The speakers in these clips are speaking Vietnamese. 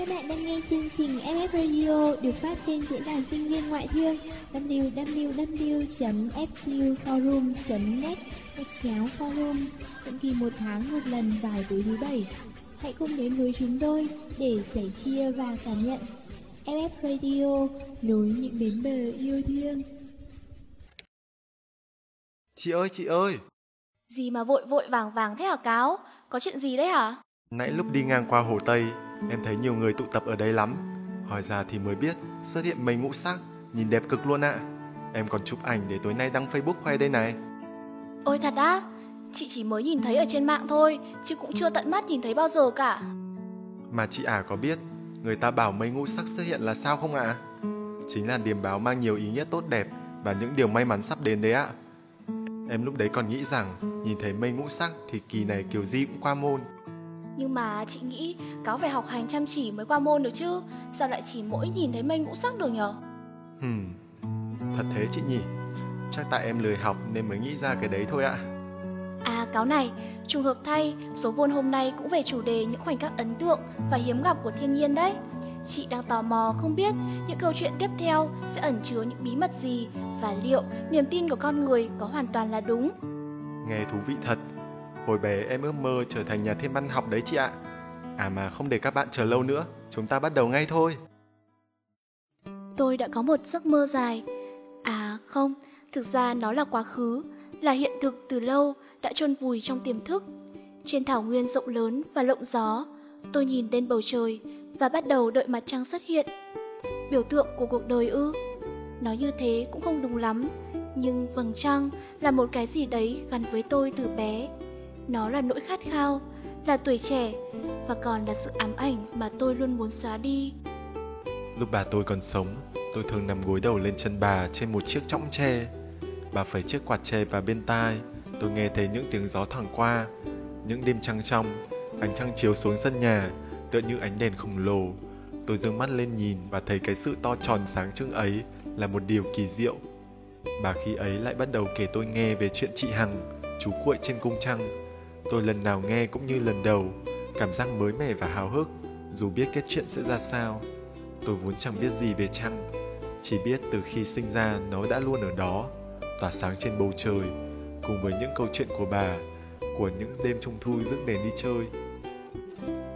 Các bạn đang nghe chương trình FF Radio được phát trên diễn đàn sinh viên ngoại thương www.fcuforum.net gạch chéo forum định kỳ một tháng một lần vào tối thứ bảy. Hãy cùng đến với chúng tôi để sẻ chia và cảm nhận FF Radio nối những bến bờ yêu thương. Chị ơi, chị ơi! Gì mà vội vội vàng vàng thế hả Cáo? Có chuyện gì đấy hả? Nãy lúc đi ngang qua Hồ Tây, em thấy nhiều người tụ tập ở đây lắm. Hỏi ra thì mới biết xuất hiện mây ngũ sắc, nhìn đẹp cực luôn ạ. À. Em còn chụp ảnh để tối nay đăng Facebook khoe đây này. Ôi thật á? Chị chỉ mới nhìn thấy ở trên mạng thôi, chứ cũng chưa tận mắt nhìn thấy bao giờ cả. Mà chị ả à có biết người ta bảo mây ngũ sắc xuất hiện là sao không ạ? À? Chính là điềm báo mang nhiều ý nghĩa tốt đẹp và những điều may mắn sắp đến đấy ạ. À. Em lúc đấy còn nghĩ rằng nhìn thấy mây ngũ sắc thì kỳ này kiểu gì cũng qua môn. Nhưng mà chị nghĩ cáo phải học hành chăm chỉ mới qua môn được chứ. Sao lại chỉ mỗi nhìn thấy mây ngũ sắc được nhở? Hmm, thật thế chị nhỉ. Chắc tại em lười học nên mới nghĩ ra cái đấy thôi ạ. À cáo này, trùng hợp thay, số môn hôm nay cũng về chủ đề những khoảnh khắc ấn tượng và hiếm gặp của thiên nhiên đấy. Chị đang tò mò không biết những câu chuyện tiếp theo sẽ ẩn chứa những bí mật gì và liệu niềm tin của con người có hoàn toàn là đúng. Nghe thú vị thật. Hồi bé em ước mơ trở thành nhà thiên văn học đấy chị ạ. À mà không để các bạn chờ lâu nữa, chúng ta bắt đầu ngay thôi. Tôi đã có một giấc mơ dài. À không, thực ra nó là quá khứ, là hiện thực từ lâu đã chôn vùi trong tiềm thức. Trên thảo nguyên rộng lớn và lộng gió, tôi nhìn lên bầu trời và bắt đầu đợi mặt trăng xuất hiện. Biểu tượng của cuộc đời ư? Nói như thế cũng không đúng lắm, nhưng vầng trăng là một cái gì đấy gắn với tôi từ bé. Nó là nỗi khát khao, là tuổi trẻ và còn là sự ám ảnh mà tôi luôn muốn xóa đi. Lúc bà tôi còn sống, tôi thường nằm gối đầu lên chân bà trên một chiếc chõng tre. Bà phải chiếc quạt tre vào bên tai, tôi nghe thấy những tiếng gió thoảng qua. Những đêm trăng trong, ánh trăng chiếu xuống sân nhà, tựa như ánh đèn khổng lồ. Tôi dương mắt lên nhìn và thấy cái sự to tròn sáng trưng ấy là một điều kỳ diệu. Bà khi ấy lại bắt đầu kể tôi nghe về chuyện chị Hằng, chú cuội trên cung trăng. Tôi lần nào nghe cũng như lần đầu, cảm giác mới mẻ và hào hức, dù biết kết chuyện sẽ ra sao. Tôi vốn chẳng biết gì về trăng, chỉ biết từ khi sinh ra nó đã luôn ở đó, tỏa sáng trên bầu trời, cùng với những câu chuyện của bà, của những đêm trung thu rước đèn đi chơi.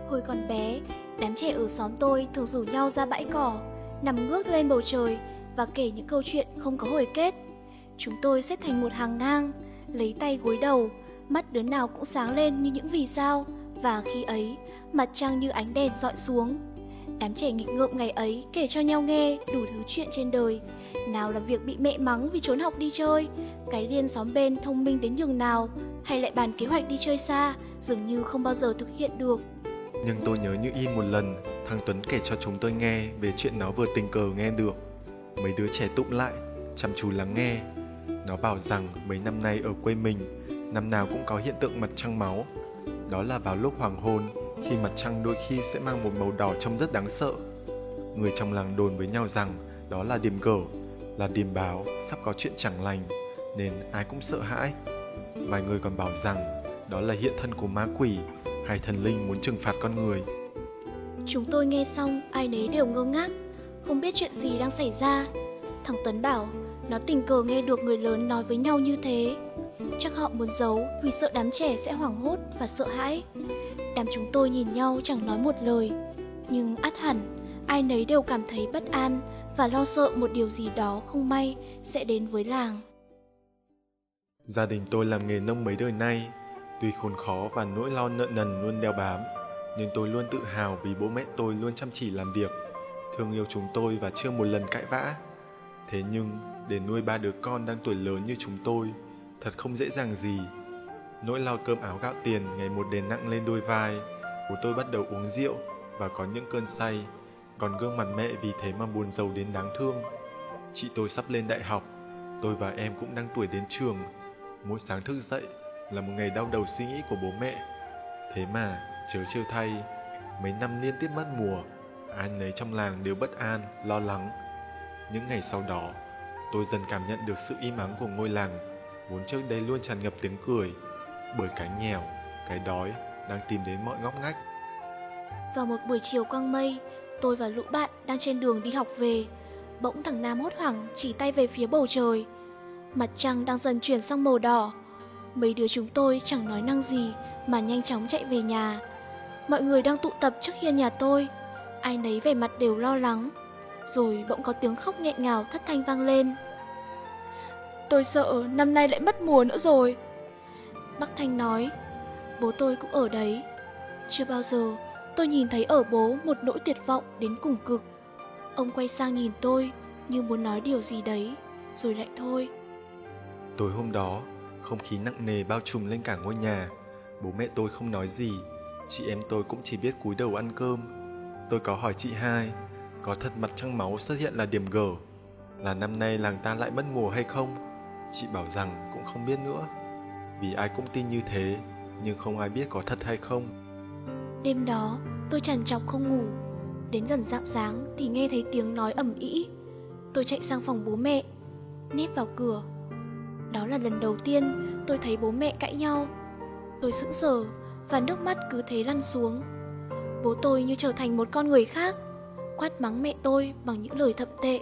Hồi còn bé, đám trẻ ở xóm tôi thường rủ nhau ra bãi cỏ, nằm ngước lên bầu trời và kể những câu chuyện không có hồi kết. Chúng tôi xếp thành một hàng ngang, lấy tay gối đầu, mắt đứa nào cũng sáng lên như những vì sao và khi ấy, mặt trăng như ánh đèn dọi xuống. Đám trẻ nghịch ngợm ngày ấy kể cho nhau nghe đủ thứ chuyện trên đời. Nào là việc bị mẹ mắng vì trốn học đi chơi, cái liên xóm bên thông minh đến nhường nào, hay lại bàn kế hoạch đi chơi xa, dường như không bao giờ thực hiện được. Nhưng tôi nhớ như in một lần, thằng Tuấn kể cho chúng tôi nghe về chuyện nó vừa tình cờ nghe được. Mấy đứa trẻ tụng lại, chăm chú lắng nghe. Nó bảo rằng mấy năm nay ở quê mình, năm nào cũng có hiện tượng mặt trăng máu. Đó là vào lúc hoàng hôn, khi mặt trăng đôi khi sẽ mang một màu đỏ trông rất đáng sợ. Người trong làng đồn với nhau rằng đó là điềm gở, là điềm báo sắp có chuyện chẳng lành, nên ai cũng sợ hãi. Vài người còn bảo rằng đó là hiện thân của ma quỷ hay thần linh muốn trừng phạt con người. Chúng tôi nghe xong ai nấy đều ngơ ngác, không biết chuyện gì đang xảy ra. Thằng Tuấn bảo nó tình cờ nghe được người lớn nói với nhau như thế. Chắc họ muốn giấu vì sợ đám trẻ sẽ hoảng hốt và sợ hãi. Đám chúng tôi nhìn nhau chẳng nói một lời, nhưng át hẳn ai nấy đều cảm thấy bất an và lo sợ một điều gì đó không may sẽ đến với làng. Gia đình tôi làm nghề nông mấy đời nay, tuy khốn khó và nỗi lo nợ nần luôn đeo bám, nhưng tôi luôn tự hào vì bố mẹ tôi luôn chăm chỉ làm việc, thương yêu chúng tôi và chưa một lần cãi vã. Thế nhưng, để nuôi ba đứa con đang tuổi lớn như chúng tôi, thật không dễ dàng gì. Nỗi lo cơm áo gạo tiền ngày một đè nặng lên đôi vai, bố tôi bắt đầu uống rượu và có những cơn say, còn gương mặt mẹ vì thế mà buồn rầu đến đáng thương. Chị tôi sắp lên đại học, tôi và em cũng đang tuổi đến trường. Mỗi sáng thức dậy là một ngày đau đầu suy nghĩ của bố mẹ. Thế mà, chớ trêu thay, mấy năm liên tiếp mất mùa, ai nấy trong làng đều bất an, lo lắng. Những ngày sau đó, tôi dần cảm nhận được sự im ắng của ngôi làng, vốn trước đây luôn tràn ngập tiếng cười, bởi cái nghèo, cái đói đang tìm đến mọi ngóc ngách. Vào một buổi chiều quang mây, tôi và lũ bạn đang trên đường đi học về. Bỗng thằng Nam hốt hoảng chỉ tay về phía bầu trời. Mặt trăng đang dần chuyển sang màu đỏ. Mấy đứa chúng tôi chẳng nói năng gì mà nhanh chóng chạy về nhà. Mọi người đang tụ tập trước hiên nhà tôi. Ai nấy vẻ mặt đều lo lắng. Rồi bỗng có tiếng khóc nghẹn ngào thất thanh vang lên. Tôi sợ năm nay lại mất mùa nữa rồi. Bắc Thanh nói, bố tôi cũng ở đấy. Chưa bao giờ tôi nhìn thấy ở bố một nỗi tuyệt vọng đến cùng cực. Ông quay sang nhìn tôi như muốn nói điều gì đấy, rồi lại thôi. Tối hôm đó, không khí nặng nề bao trùm lên cả ngôi nhà. Bố mẹ tôi không nói gì, chị em tôi cũng chỉ biết cúi đầu ăn cơm. Tôi có hỏi chị hai, có thật mặt trăng máu xuất hiện là điểm gở, là năm nay làng ta lại mất mùa hay không? Chị bảo rằng cũng không biết nữa, vì ai cũng tin như thế, nhưng không ai biết có thật hay không. Đêm đó, tôi trằn trọc không ngủ. Đến gần rạng sáng thì nghe thấy tiếng nói ầm ĩ. Tôi chạy sang phòng bố mẹ, nép vào cửa. Đó là lần đầu tiên tôi thấy bố mẹ cãi nhau. Tôi sững sờ và nước mắt cứ thế lăn xuống. Bố tôi như trở thành một con người khác, quát mắng mẹ tôi bằng những lời thậm tệ.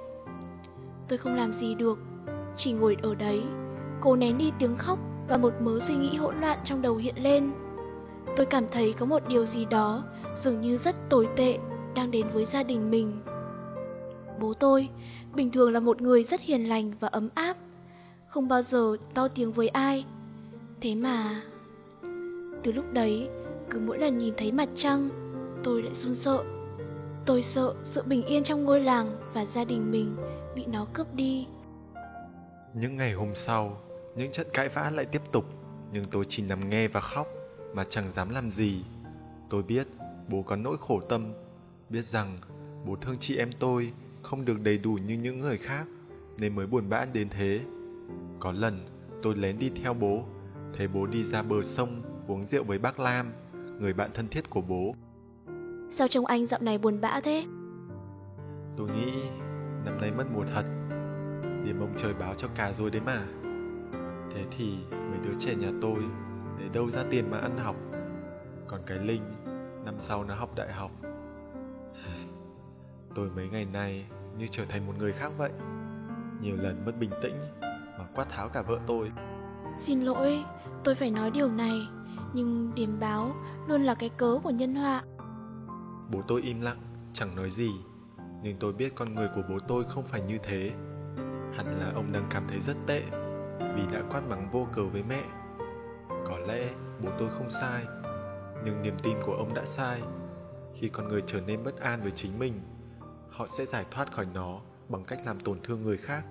Tôi không làm gì được, chỉ ngồi ở đấy, cô nén đi tiếng khóc và một mớ suy nghĩ hỗn loạn trong đầu hiện lên. Tôi cảm thấy có một điều gì đó dường như rất tồi tệ đang đến với gia đình mình. Bố tôi bình thường là một người rất hiền lành và ấm áp, không bao giờ to tiếng với ai. Thế mà từ lúc đấy, cứ mỗi lần nhìn thấy mặt trăng, tôi lại run sợ. Tôi sợ sự bình yên trong ngôi làng và gia đình mình bị nó cướp đi. Những ngày hôm sau, những trận cãi vã lại tiếp tục, nhưng tôi chỉ nằm nghe và khóc mà chẳng dám làm gì. Tôi biết bố có nỗi khổ tâm, biết rằng bố thương chị em tôi không được đầy đủ như những người khác nên mới buồn bã đến thế. Có lần tôi lén đi theo bố, thấy bố đi ra bờ sông uống rượu với bác Lam, người bạn thân thiết của bố. Sao trông anh dạo này buồn bã thế? Tôi nghĩ năm nay mất mùa thật, điểm ông trời báo cho cả rồi đấy mà. Thế thì mấy đứa trẻ nhà tôi để đâu ra tiền mà ăn học. Còn cái Linh, năm sau nó học đại học. Tôi mấy ngày nay như trở thành một người khác vậy. Nhiều lần mất bình tĩnh mà quát tháo cả vợ tôi. Xin lỗi, tôi phải nói điều này, nhưng điểm báo luôn là cái cớ của nhân họa. Bố tôi im lặng, chẳng nói gì, nhưng tôi biết con người của bố tôi không phải như thế. Hẳn là ông đang cảm thấy rất tệ vì đã quát mắng vô cớ với mẹ. Có lẽ bố tôi không sai, nhưng niềm tin của ông đã sai. Khi con người trở nên bất an với chính mình, họ sẽ giải thoát khỏi nó bằng cách làm tổn thương người khác.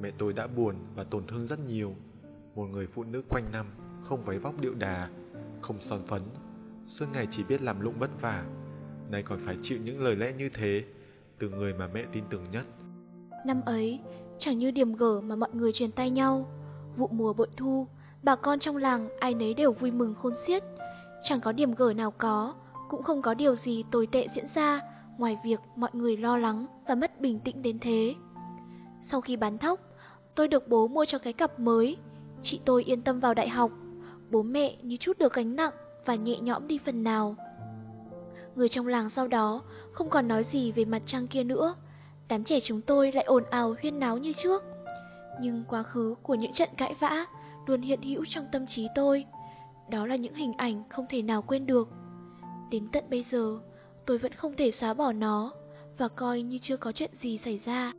Mẹ tôi đã buồn và tổn thương rất nhiều. Một người phụ nữ quanh năm, không váy vóc điệu đà, không son phấn, suốt ngày chỉ biết làm lụng vất vả, nay còn phải chịu những lời lẽ như thế từ người mà mẹ tin tưởng nhất. Năm ấy, chẳng như điểm gở mà mọi người truyền tay nhau. Vụ mùa bội thu, bà con trong làng ai nấy đều vui mừng khôn xiết. Chẳng có điểm gở nào có, cũng không có điều gì tồi tệ diễn ra ngoài việc mọi người lo lắng và mất bình tĩnh đến thế. Sau khi bán thóc, tôi được bố mua cho cái cặp mới. Chị tôi yên tâm vào đại học. Bố mẹ như chút được gánh nặng và nhẹ nhõm đi phần nào. Người trong làng sau đó không còn nói gì về mặt trăng kia nữa. Đám trẻ chúng tôi lại ồn ào huyên náo như trước. Nhưng quá khứ của những trận cãi vã luôn hiện hữu trong tâm trí tôi. Đó là những hình ảnh không thể nào quên được. Đến tận bây giờ, tôi vẫn không thể xóa bỏ nó và coi như chưa có chuyện gì xảy ra.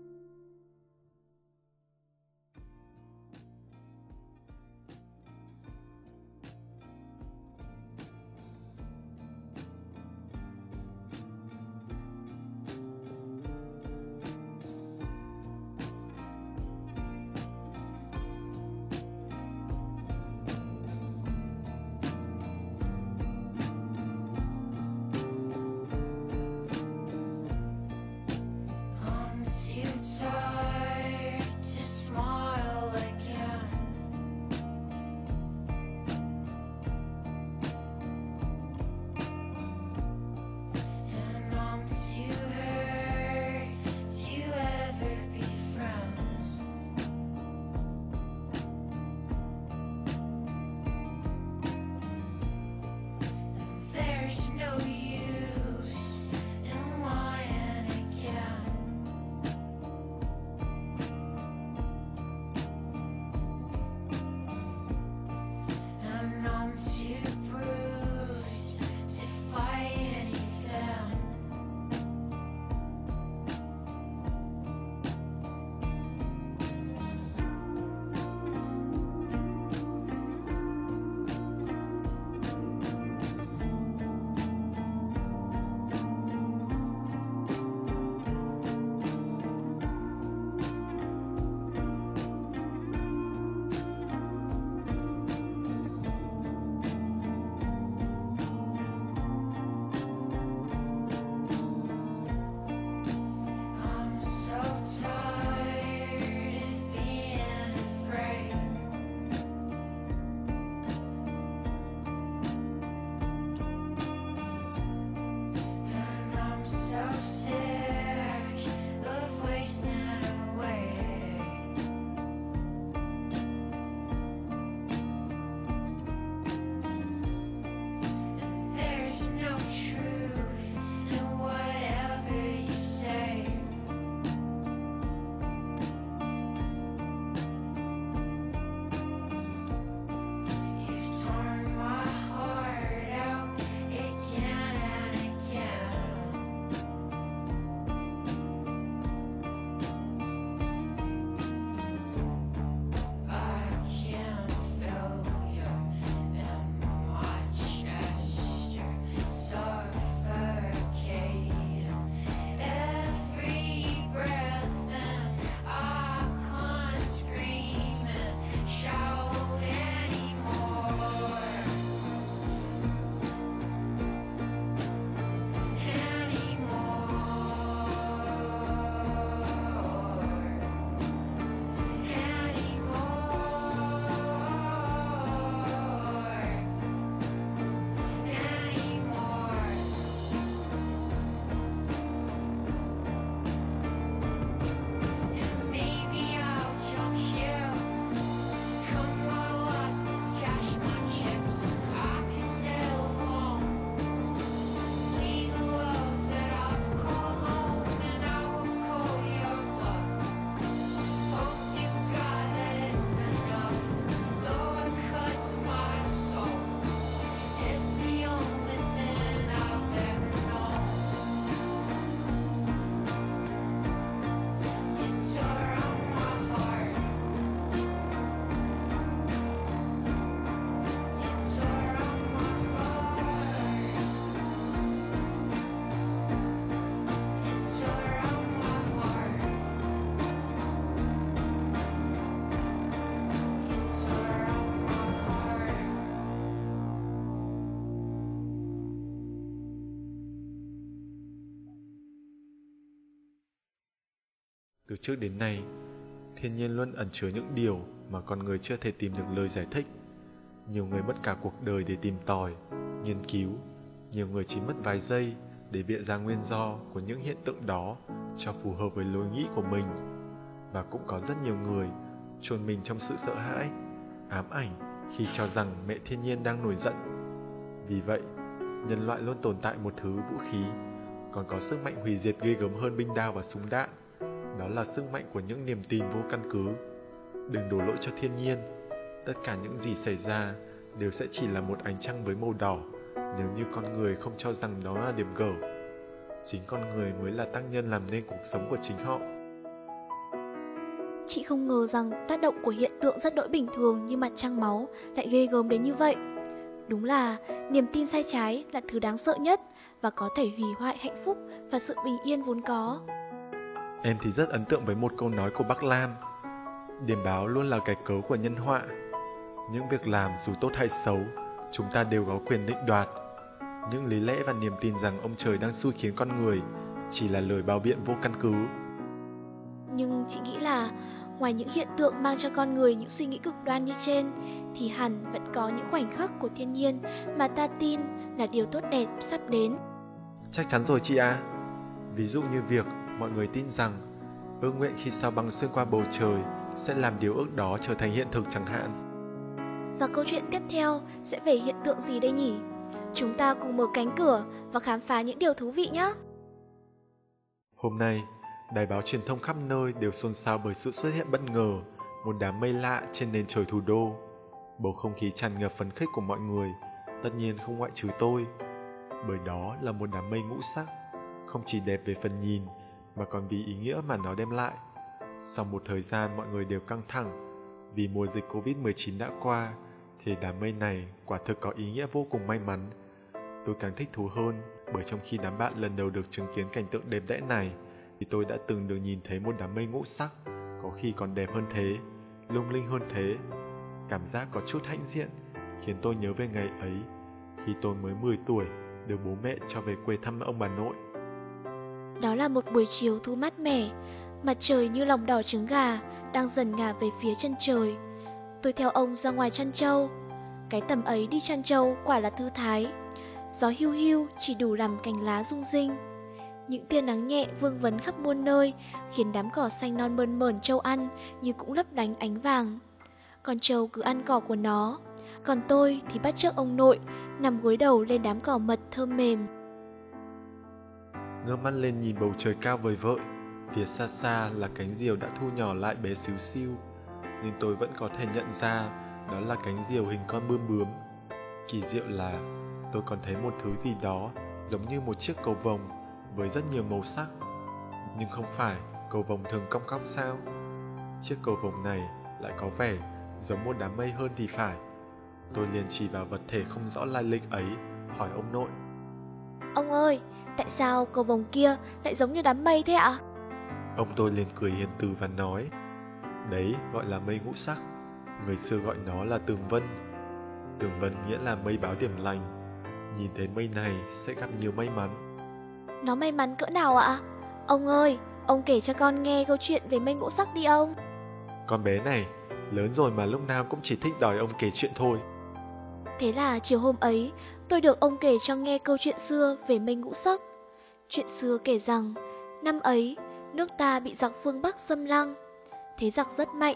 Trước đến nay, thiên nhiên luôn ẩn chứa những điều mà con người chưa thể tìm được lời giải thích. Nhiều người mất cả cuộc đời để tìm tòi, nghiên cứu, nhiều người chỉ mất vài giây để bịa ra nguyên do của những hiện tượng đó cho phù hợp với lối nghĩ của mình. Và cũng có rất nhiều người chôn mình trong sự sợ hãi, ám ảnh khi cho rằng mẹ thiên nhiên đang nổi giận. Vì vậy, nhân loại luôn tồn tại một thứ vũ khí còn có sức mạnh hủy diệt ghê gớm hơn binh đao và súng đạn. Đó là sức mạnh của những niềm tin vô căn cứ. Đừng đổ lỗi cho thiên nhiên. Tất cả những gì xảy ra đều sẽ chỉ là một ánh trăng với màu đỏ, nếu như con người không cho rằng đó là điểm gở. Chính con người mới là tác nhân làm nên cuộc sống của chính họ. Chị không ngờ rằng tác động của hiện tượng rất đỗi bình thường như mặt trăng máu lại ghê gớm đến như vậy. Đúng là niềm tin sai trái là thứ đáng sợ nhất và có thể hủy hoại hạnh phúc và sự bình yên vốn có. Em thì rất ấn tượng với một câu nói của Bắc Lam. Điểm báo luôn là cái cớ của nhân họa. Những việc làm dù tốt hay xấu, chúng ta đều có quyền định đoạt. Những lý lẽ và niềm tin rằng ông trời đang xui khiến con người chỉ là lời bao biện vô căn cứ. Nhưng chị nghĩ là ngoài những hiện tượng mang cho con người những suy nghĩ cực đoan như trên thì hẳn vẫn có những khoảnh khắc của thiên nhiên mà ta tin là điều tốt đẹp sắp đến. Chắc chắn rồi chị à. Ví dụ như việc mọi người tin rằng ước nguyện khi sao băng xuyên qua bầu trời sẽ làm điều ước đó trở thành hiện thực chẳng hạn. Và câu chuyện tiếp theo sẽ về hiện tượng gì đây nhỉ? Chúng ta cùng mở cánh cửa và khám phá những điều thú vị nhé. Hôm nay, đài báo truyền thông khắp nơi đều xôn xao bởi sự xuất hiện bất ngờ một đám mây lạ trên nền trời thủ đô. Bầu không khí tràn ngập phấn khích của mọi người, tất nhiên không ngoại trừ tôi, bởi đó là một đám mây ngũ sắc, không chỉ đẹp về phần nhìn mà còn vì ý nghĩa mà nó đem lại. Sau một thời gian mọi người đều căng thẳng vì mùa dịch Covid-19 đã qua thì đám mây này quả thực có ý nghĩa vô cùng may mắn. Tôi càng thích thú hơn bởi trong khi đám bạn lần đầu được chứng kiến cảnh tượng đẹp đẽ này thì tôi đã từng được nhìn thấy một đám mây ngũ sắc, có khi còn đẹp hơn thế, lung linh hơn thế. Cảm giác có chút hãnh diện khiến tôi nhớ về ngày ấy khi tôi mới 10 tuổi được bố mẹ cho về quê thăm ông bà nội. Đó là một buổi chiều thu mát mẻ, mặt trời như lòng đỏ trứng gà đang dần ngả về phía chân trời. Tôi theo ông ra ngoài chăn trâu. Cái tầm ấy đi chăn trâu quả là thư thái. Gió hưu hưu chỉ đủ làm cành lá rung rinh. Những tia nắng nhẹ vương vấn khắp muôn nơi khiến đám cỏ xanh non mơn mởn trâu ăn như cũng lấp lánh ánh vàng. Con trâu cứ ăn cỏ của nó, còn tôi thì bắt chước ông nội nằm gối đầu lên đám cỏ mật thơm mềm. Ngơ mắt lên nhìn bầu trời cao vời vợi, phía xa xa là cánh diều đã thu nhỏ lại bé xíu xiu, nhưng tôi vẫn có thể nhận ra đó là cánh diều hình con bươm bướm. Kỳ diệu là tôi còn thấy một thứ gì đó giống như một chiếc cầu vồng với rất nhiều màu sắc. Nhưng không phải cầu vồng thường cong cong sao? Chiếc cầu vồng này lại có vẻ giống một đám mây hơn thì phải. Tôi liền chỉ vào vật thể không rõ lai lịch ấy, hỏi ông nội. Ông ơi, tại sao cầu vồng kia lại giống như đám mây thế ạ? Ông tôi liền cười hiền từ và nói, đấy gọi là mây ngũ sắc, người xưa gọi nó là tường vân. Tường vân nghĩa là mây báo điểm lành, nhìn thấy mây này sẽ gặp nhiều may mắn. Nó may mắn cỡ nào ạ? Ông ơi, ông kể cho con nghe câu chuyện về mây ngũ sắc đi ông. Con bé này, lớn rồi mà lúc nào cũng chỉ thích đòi ông kể chuyện thôi. Thế là chiều hôm ấy, tôi được ông kể cho nghe câu chuyện xưa về mây ngũ sắc. Chuyện xưa kể rằng, năm ấy, nước ta bị giặc phương Bắc xâm lăng. Thế giặc rất mạnh,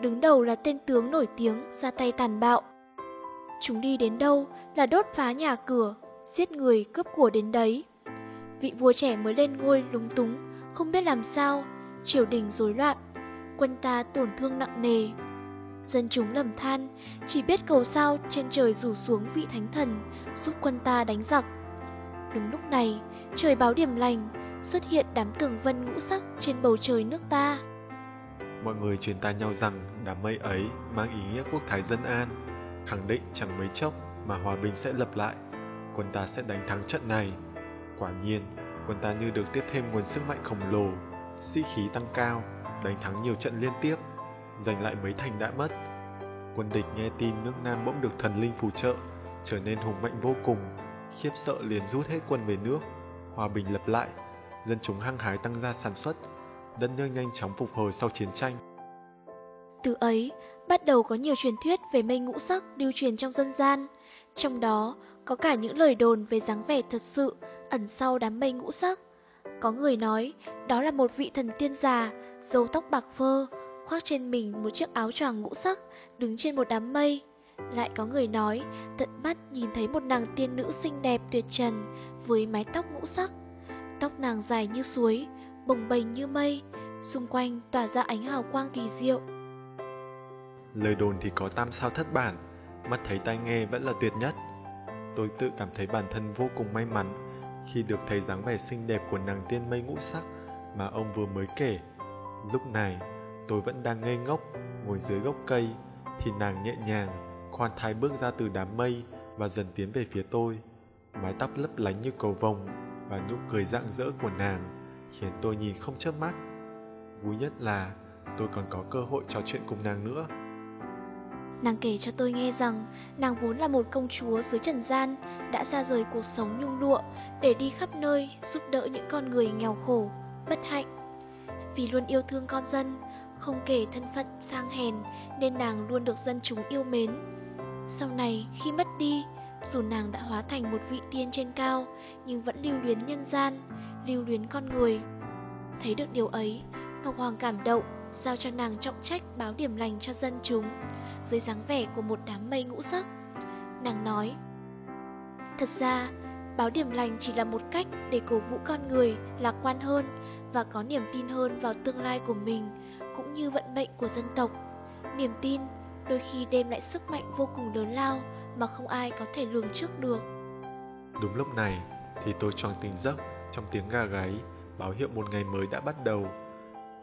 đứng đầu là tên tướng nổi tiếng ra tay tàn bạo. Chúng đi đến đâu là đốt phá nhà cửa, giết người cướp của đến đấy. Vị vua trẻ mới lên ngôi lúng túng, không biết làm sao, triều đình rối loạn, quân ta tổn thương nặng nề. Dân chúng lầm than, chỉ biết cầu sao trên trời rủ xuống vị thánh thần, giúp quân ta đánh giặc. Đúng lúc này, trời báo điểm lành, xuất hiện đám tường vân ngũ sắc trên bầu trời nước ta. Mọi người truyền tai nhau rằng đám mây ấy mang ý nghĩa quốc thái dân an, khẳng định chẳng mấy chốc mà hòa bình sẽ lập lại, quân ta sẽ đánh thắng trận này. Quả nhiên, quân ta như được tiếp thêm nguồn sức mạnh khổng lồ, sĩ khí tăng cao, đánh thắng nhiều trận liên tiếp, giành lại mấy thành đã mất. Quân địch nghe tin nước Nam bỗng được thần linh phù trợ, trở nên hùng mạnh vô cùng, khiếp sợ liền rút hết quân về nước, hòa bình lập lại, dân chúng hăng hái tăng gia sản xuất, đất nước nhanh chóng phục hồi sau chiến tranh. Từ ấy, bắt đầu có nhiều truyền thuyết về mây ngũ sắc lưu truyền trong dân gian. Trong đó có cả những lời đồn về dáng vẻ thật sự ẩn sau đám mây ngũ sắc. Có người nói đó là một vị thần tiên già, râu tóc bạc phơ, khoác trên mình một chiếc áo choàng ngũ sắc, đứng trên một đám mây. Lại có người nói tận mắt nhìn thấy một nàng tiên nữ xinh đẹp tuyệt trần với mái tóc ngũ sắc. Tóc nàng dài như suối, bồng bềnh như mây, xung quanh tỏa ra ánh hào quang kỳ diệu. Lời đồn thì có tam sao thất bản, mắt thấy tai nghe vẫn là tuyệt nhất. Tôi tự cảm thấy bản thân vô cùng may mắn khi được thấy dáng vẻ xinh đẹp của nàng tiên mây ngũ sắc mà ông vừa mới kể. Lúc này, tôi vẫn đang ngây ngốc, ngồi dưới gốc cây, thì nàng nhẹ nhàng, khoan thai bước ra từ đám mây và dần tiến về phía tôi. Mái tóc lấp lánh như cầu vồng và nụ cười rạng rỡ của nàng khiến tôi nhìn không chớp mắt. Vui nhất là tôi còn có cơ hội trò chuyện cùng nàng nữa. Nàng kể cho tôi nghe rằng nàng vốn là một công chúa dưới trần gian đã xa rời cuộc sống nhung lụa để đi khắp nơi giúp đỡ những con người nghèo khổ, bất hạnh. Vì luôn yêu thương con dân, không kể thân phận sang hèn nên nàng luôn được dân chúng yêu mến. Sau này khi mất đi, dù nàng đã hóa thành một vị tiên trên cao nhưng vẫn lưu luyến nhân gian, lưu luyến con người. Thấy được điều ấy, Ngọc Hoàng cảm động, giao cho nàng trọng trách báo điểm lành cho dân chúng dưới dáng vẻ của một đám mây ngũ sắc. Nàng nói, Thật ra, báo điểm lành chỉ là một cách để cổ vũ con người lạc quan hơn và có niềm tin hơn vào tương lai của mình cũng như vận mệnh của dân tộc. Niềm tin đôi khi đem lại sức mạnh vô cùng lớn lao mà không ai có thể lường trước được. Đúng lúc này thì tôi choàng tỉnh giấc trong tiếng gà gáy báo hiệu một ngày mới đã bắt đầu.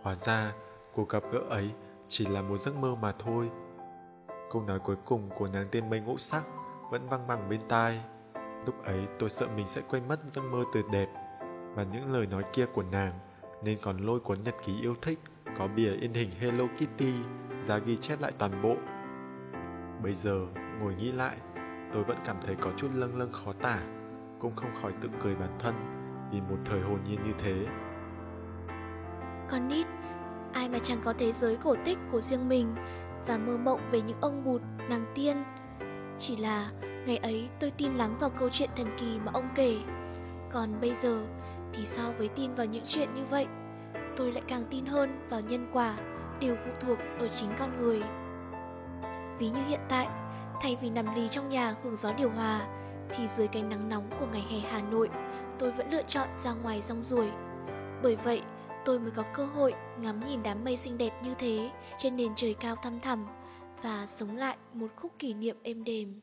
Hóa ra, cuộc gặp gỡ ấy chỉ là một giấc mơ mà thôi. Câu nói cuối cùng của nàng tiên mây ngũ sắc vẫn văng vẳng bên tai. Lúc ấy tôi sợ mình sẽ quên mất giấc mơ tuyệt đẹp và những lời nói kia của nàng nên còn lôi cuốn nhật ký yêu thích có bìa in hình Hello Kitty ra ghi chép lại toàn bộ. Bây giờ ngồi nghĩ lại, tôi vẫn cảm thấy có chút lâng lâng khó tả, cũng không khỏi tự cười bản thân vì một thời hồn nhiên như thế. Con nít, ai mà chẳng có thế giới cổ tích của riêng mình và mơ mộng về những ông bụt, nàng tiên. Chỉ là ngày ấy tôi tin lắm vào câu chuyện thần kỳ mà ông kể. Còn bây giờ thì so với tin vào những chuyện như vậy, tôi lại càng tin hơn vào nhân quả đều phụ thuộc ở chính con người. Ví như hiện tại, thay vì nằm lì trong nhà hưởng gió điều hòa, thì dưới cái nắng nóng của ngày hè Hà Nội, tôi vẫn lựa chọn ra ngoài rong ruổi. Bởi vậy, tôi mới có cơ hội ngắm nhìn đám mây xinh đẹp như thế trên nền trời cao thăm thẳm và sống lại một khúc kỷ niệm êm đềm.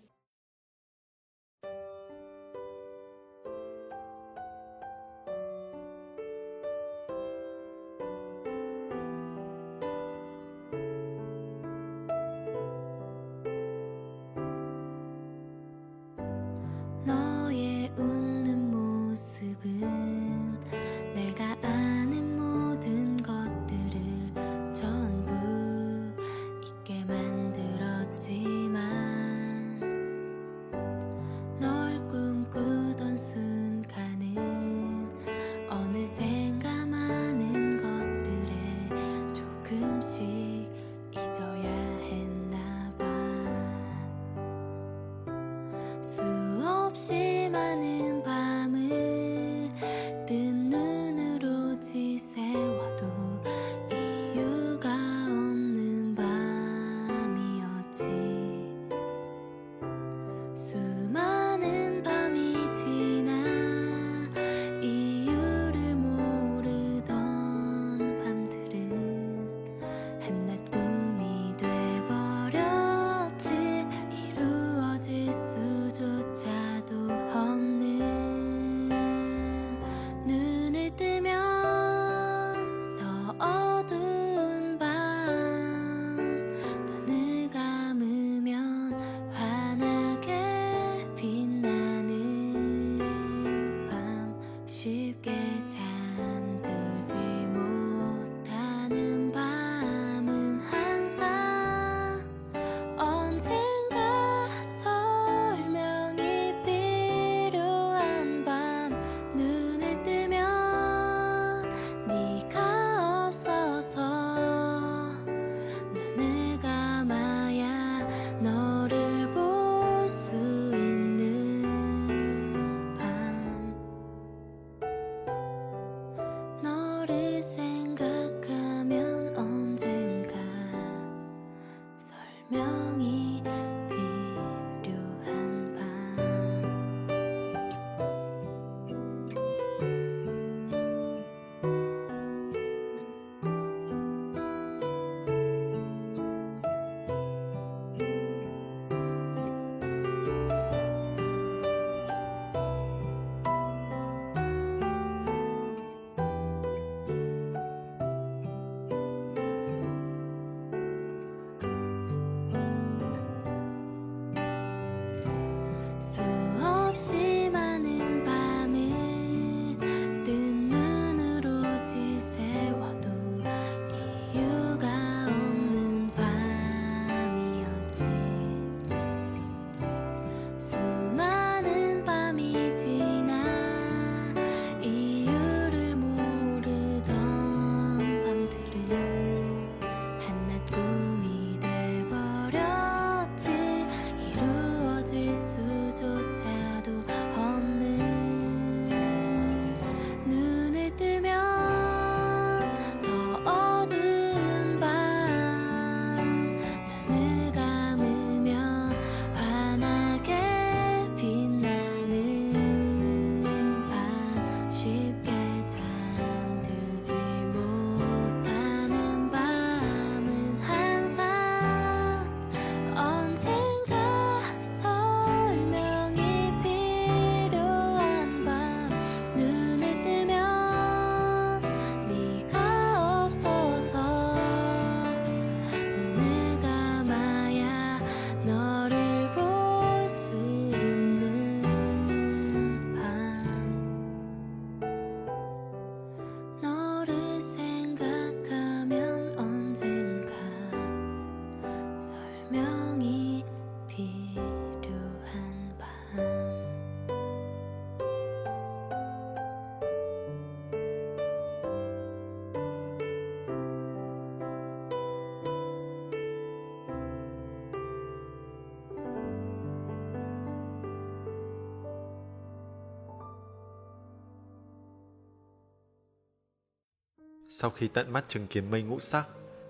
Sau khi tận mắt chứng kiến mây ngũ sắc,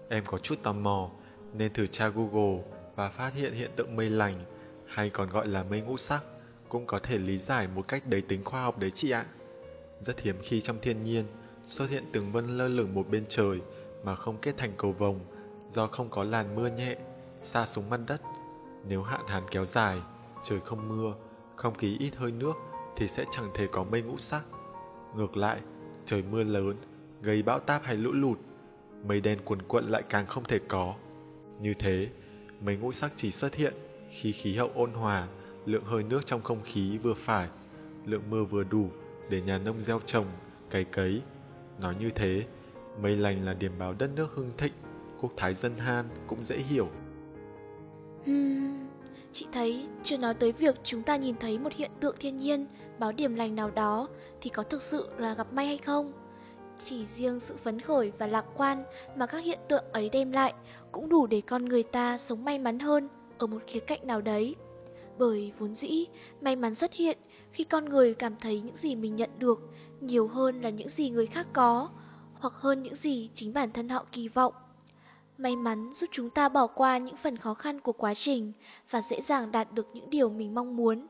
em có chút tò mò nên thử tra Google và phát hiện hiện tượng mây lành hay còn gọi là mây ngũ sắc cũng có thể lý giải một cách đầy tính khoa học đấy chị ạ. Rất hiếm khi trong thiên nhiên xuất hiện từng vân lơ lửng một bên trời mà không kết thành cầu vồng do không có làn mưa nhẹ xa xuống mặt đất. Nếu hạn hán kéo dài, trời không mưa, không khí ít hơi nước thì sẽ chẳng thể có mây ngũ sắc. Ngược lại, trời mưa lớn gây bão táp hay lũ lụt, mây đen cuồn cuộn lại càng không thể có. Như thế, mây ngũ sắc chỉ xuất hiện khi khí hậu ôn hòa, lượng hơi nước trong không khí vừa phải, lượng mưa vừa đủ để nhà nông gieo trồng, cày cấy. Nói như thế, mây lành là điểm báo đất nước hưng thịnh, quốc thái dân han cũng dễ hiểu. Hmm, chị thấy chưa nói tới việc chúng ta nhìn thấy một hiện tượng thiên nhiên báo điểm lành nào đó thì có thực sự là gặp may hay không? Chỉ riêng sự phấn khởi và lạc quan mà các hiện tượng ấy đem lại cũng đủ để con người ta sống may mắn hơn ở một khía cạnh nào đấy. Bởi vốn dĩ, may mắn xuất hiện khi con người cảm thấy những gì mình nhận được nhiều hơn là những gì người khác có, hoặc hơn những gì chính bản thân họ kỳ vọng. May mắn giúp chúng ta bỏ qua những phần khó khăn của quá trình và dễ dàng đạt được những điều mình mong muốn.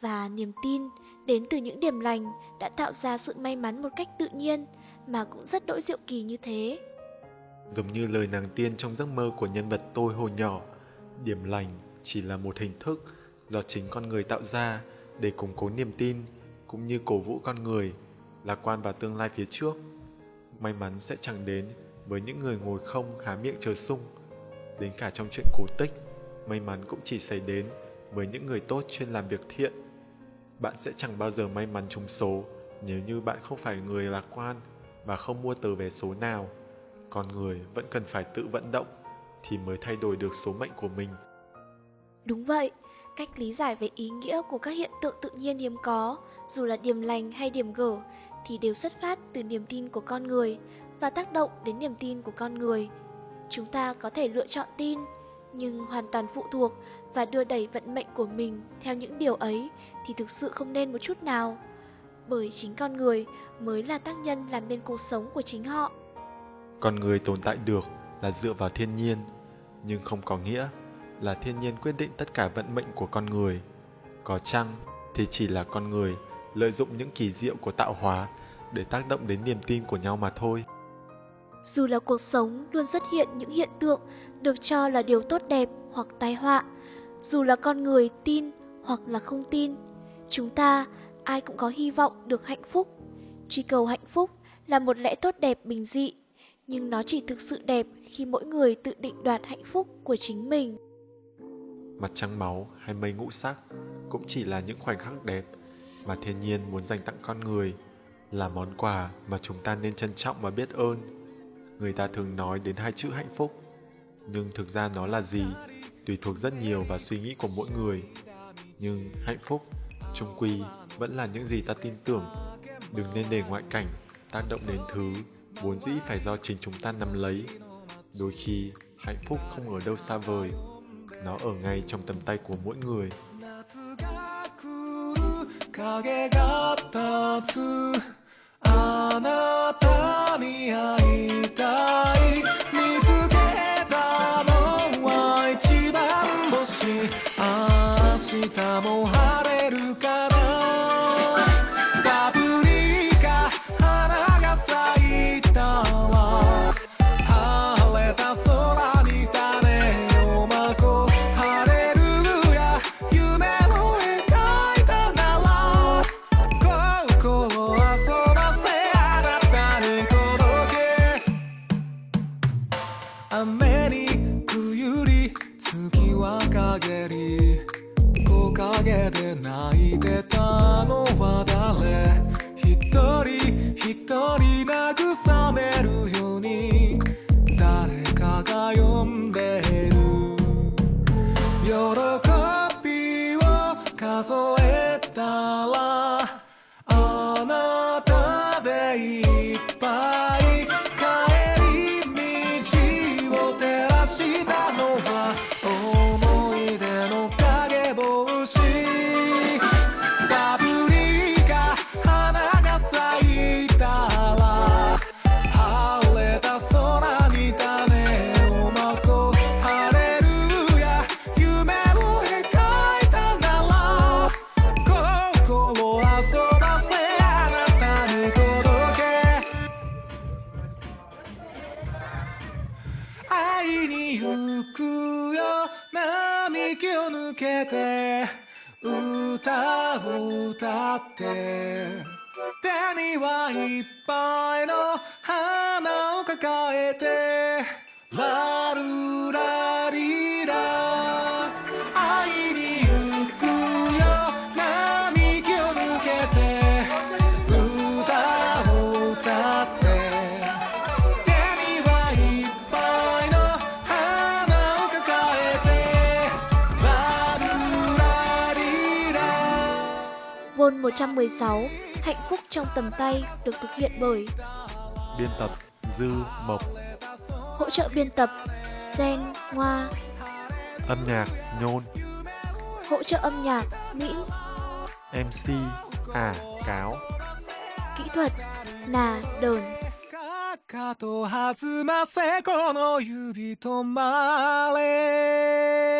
Và niềm tin đến từ những điểm lành đã tạo ra sự may mắn một cách tự nhiên, mà cũng rất đỗi diệu kỳ như thế. Giống như lời nàng tiên trong giấc mơ của nhân vật tôi hồi nhỏ, điểm lành chỉ là một hình thức do chính con người tạo ra để củng cố niềm tin cũng như cổ vũ con người lạc quan vào tương lai phía trước. May mắn sẽ chẳng đến với những người ngồi không há miệng chờ sung. Đến cả trong chuyện cổ tích, may mắn cũng chỉ xảy đến với những người tốt chuyên làm việc thiện. Bạn sẽ chẳng bao giờ may mắn trúng số nếu như bạn không phải người lạc quan và không mua tờ vé số nào. Con người vẫn cần phải tự vận động thì mới thay đổi được số mệnh của mình. Đúng vậy, cách lý giải về ý nghĩa của các hiện tượng tự nhiên hiếm có, dù là điểm lành hay điểm gở, thì đều xuất phát từ niềm tin của con người và tác động đến niềm tin của con người. Chúng ta có thể lựa chọn tin, nhưng hoàn toàn phụ thuộc và đưa đẩy vận mệnh của mình theo những điều ấy thì thực sự không nên một chút nào bởi chính con người mới là tác nhân làm nên cuộc sống của chính họ. Con người tồn tại được là dựa vào thiên nhiên, nhưng không có nghĩa là thiên nhiên quyết định tất cả vận mệnh của con người có chăng thì chỉ là con người lợi dụng những kỳ diệu của tạo hóa để tác động đến niềm tin của nhau mà thôi dù là cuộc sống luôn xuất hiện những hiện tượng được cho là điều tốt đẹp hoặc tai họa dù là con người tin hoặc là không tin chúng ta ai cũng có hy vọng được hạnh phúc. Truy cầu hạnh phúc là một lẽ tốt đẹp bình dị, nhưng nó chỉ thực sự đẹp khi mỗi người tự định đoạt hạnh phúc của chính mình. Mặt trăng máu hay mây ngũ sắc cũng chỉ là những khoảnh khắc đẹp mà thiên nhiên muốn dành tặng con người, là món quà mà chúng ta nên trân trọng và biết ơn. Người ta thường nói đến hai chữ hạnh phúc, nhưng thực ra nó là gì tùy thuộc rất nhiều vào suy nghĩ của mỗi người. Nhưng hạnh phúc, trung quy vẫn là những gì ta tin tưởng đừng nên để ngoại cảnh tác động đến thứ vốn dĩ phải do chính chúng ta nắm lấy đôi khi hạnh phúc không ở đâu xa vời nó ở ngay trong tầm tay của mỗi người 影が立つあなたに会いたい見つけたのは一番星明日も晴れるか 116 Hạnh phúc trong tầm tay được thực hiện bởi biên tập dư mộc hỗ trợ biên tập Sen Hoa âm nhạc nhôn hỗ trợ âm nhạc Mỹ mc à cáo kỹ thuật Nà Đờn かかと弾ませこの指止まれ